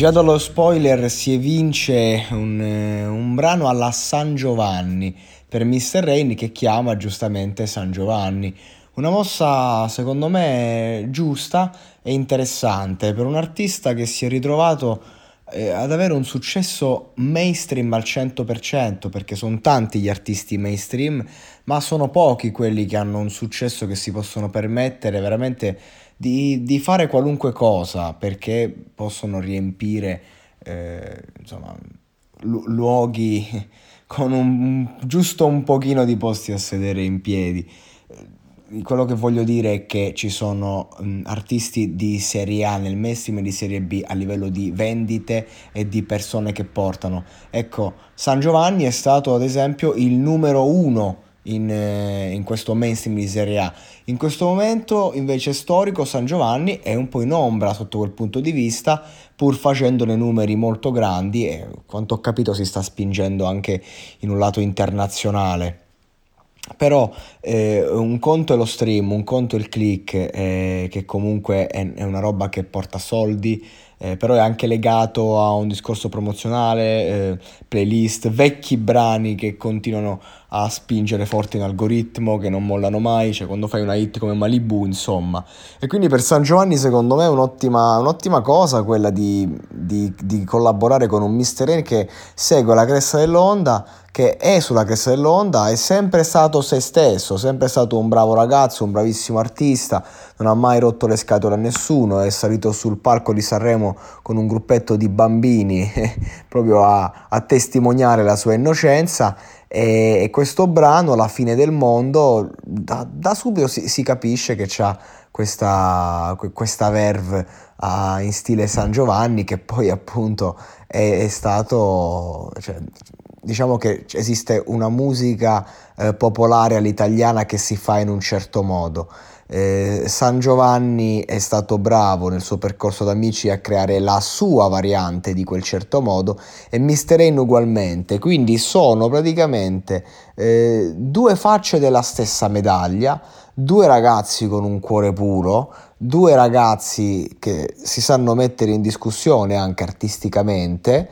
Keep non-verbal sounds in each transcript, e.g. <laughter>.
Già dallo spoiler si evince un, eh, un brano alla San Giovanni per Mr. Rain che chiama giustamente San Giovanni. Una mossa secondo me giusta e interessante per un artista che si è ritrovato eh, ad avere un successo mainstream al 100% perché sono tanti gli artisti mainstream ma sono pochi quelli che hanno un successo che si possono permettere veramente di, di fare qualunque cosa perché possono riempire eh, insomma, lu- luoghi con un, giusto un pochino di posti a sedere in piedi. Quello che voglio dire è che ci sono mh, artisti di serie A nel mainstream e di serie B a livello di vendite e di persone che portano. Ecco, San Giovanni è stato ad esempio il numero uno in, eh, in, questo mainstream di Serie A. In questo momento invece storico San Giovanni è un po' in ombra sotto quel punto di vista, pur facendo dei numeri molto grandi e quanto ho capito si sta spingendo anche in un lato internazionale. Però eh, un conto è lo stream, un conto è il click, eh, che comunque è, è, una roba che porta soldi, eh, però è anche legato a un discorso promozionale, eh, playlist, vecchi brani che continuano a spingere forte in algoritmo, che non mollano mai, cioè quando fai una hit come Malibu, insomma. E quindi per San Giovanni secondo me è un'ottima, un'ottima cosa quella di, di, di collaborare con un Mr. Rain che segue la cresta dell'onda, che è sulla cresta dell'onda, è sempre stato se stesso, sempre stato un bravo ragazzo, un bravissimo artista, non ha mai rotto le scatole a nessuno, è salito sul palco di Sanremo con un gruppetto di bambini <laughs> proprio a, a testimoniare la sua innocenza e, e questo brano, La fine del mondo, da, da subito si, si, capisce che c'ha questa, questa verve uh, in stile San Giovanni che poi appunto è, è stato... Cioè, diciamo che esiste una musica eh, popolare all'italiana che si fa in un certo modo eh, San Giovanni è stato bravo nel suo percorso d'amici a creare la sua variante di quel certo modo e Mr. Rain ugualmente, quindi sono praticamente eh, due facce della stessa medaglia, due ragazzi con un cuore puro, due ragazzi che si sanno mettere in discussione anche artisticamente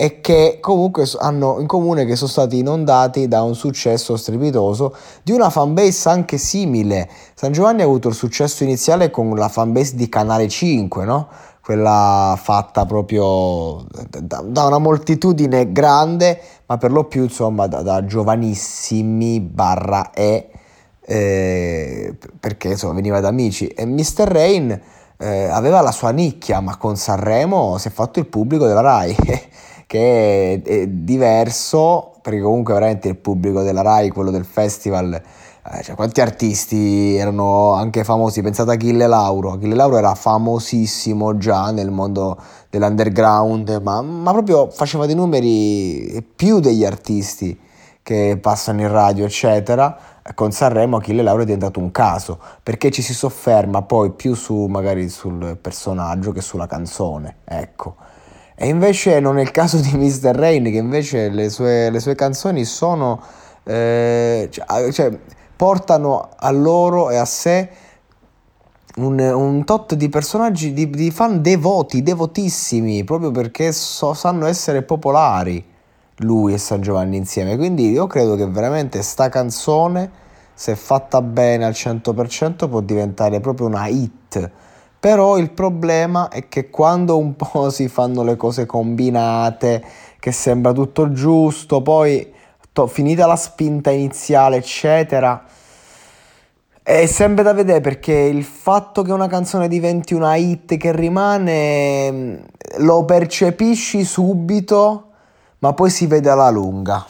e che comunque hanno in comune che sono stati inondati da un successo strepitoso di una fanbase anche simile. San Giovanni ha avuto il successo iniziale con la fanbase di Canale 5, no? quella fatta proprio da, una moltitudine grande, ma per lo più insomma da, da giovanissimi barra e eh, perché insomma veniva da amici e Mr. Rain eh, aveva la sua nicchia, ma con Sanremo si è fatto il pubblico della Rai <laughs> che è, diverso, perché comunque veramente il pubblico della RAI, quello del festival, eh, cioè quanti artisti erano anche famosi, pensate a Achille Lauro, Achille Lauro era famosissimo già nel mondo dell'underground, ma, ma proprio faceva dei numeri più degli artisti che passano in radio, eccetera. Con Sanremo Achille Lauro è diventato un caso, perché ci si sofferma poi più su magari sul personaggio che sulla canzone, ecco. E invece non è il caso di Mr. Rain, che invece le sue, le sue canzoni sono. Eh, cioè, cioè, portano a loro e a sé un, un tot di personaggi, di, di, fan devoti, devotissimi, proprio perché so, sanno essere popolari lui e San Giovanni insieme. Quindi io credo che veramente sta canzone, se fatta bene al 100%, può diventare proprio una hit però il problema è che quando un po' <laughs> si fanno le cose combinate, che sembra tutto giusto, poi to- finita la spinta iniziale, eccetera, è sempre da vedere perché il fatto che una canzone diventi una hit che rimane mm, lo percepisci subito, ma poi si vede alla lunga.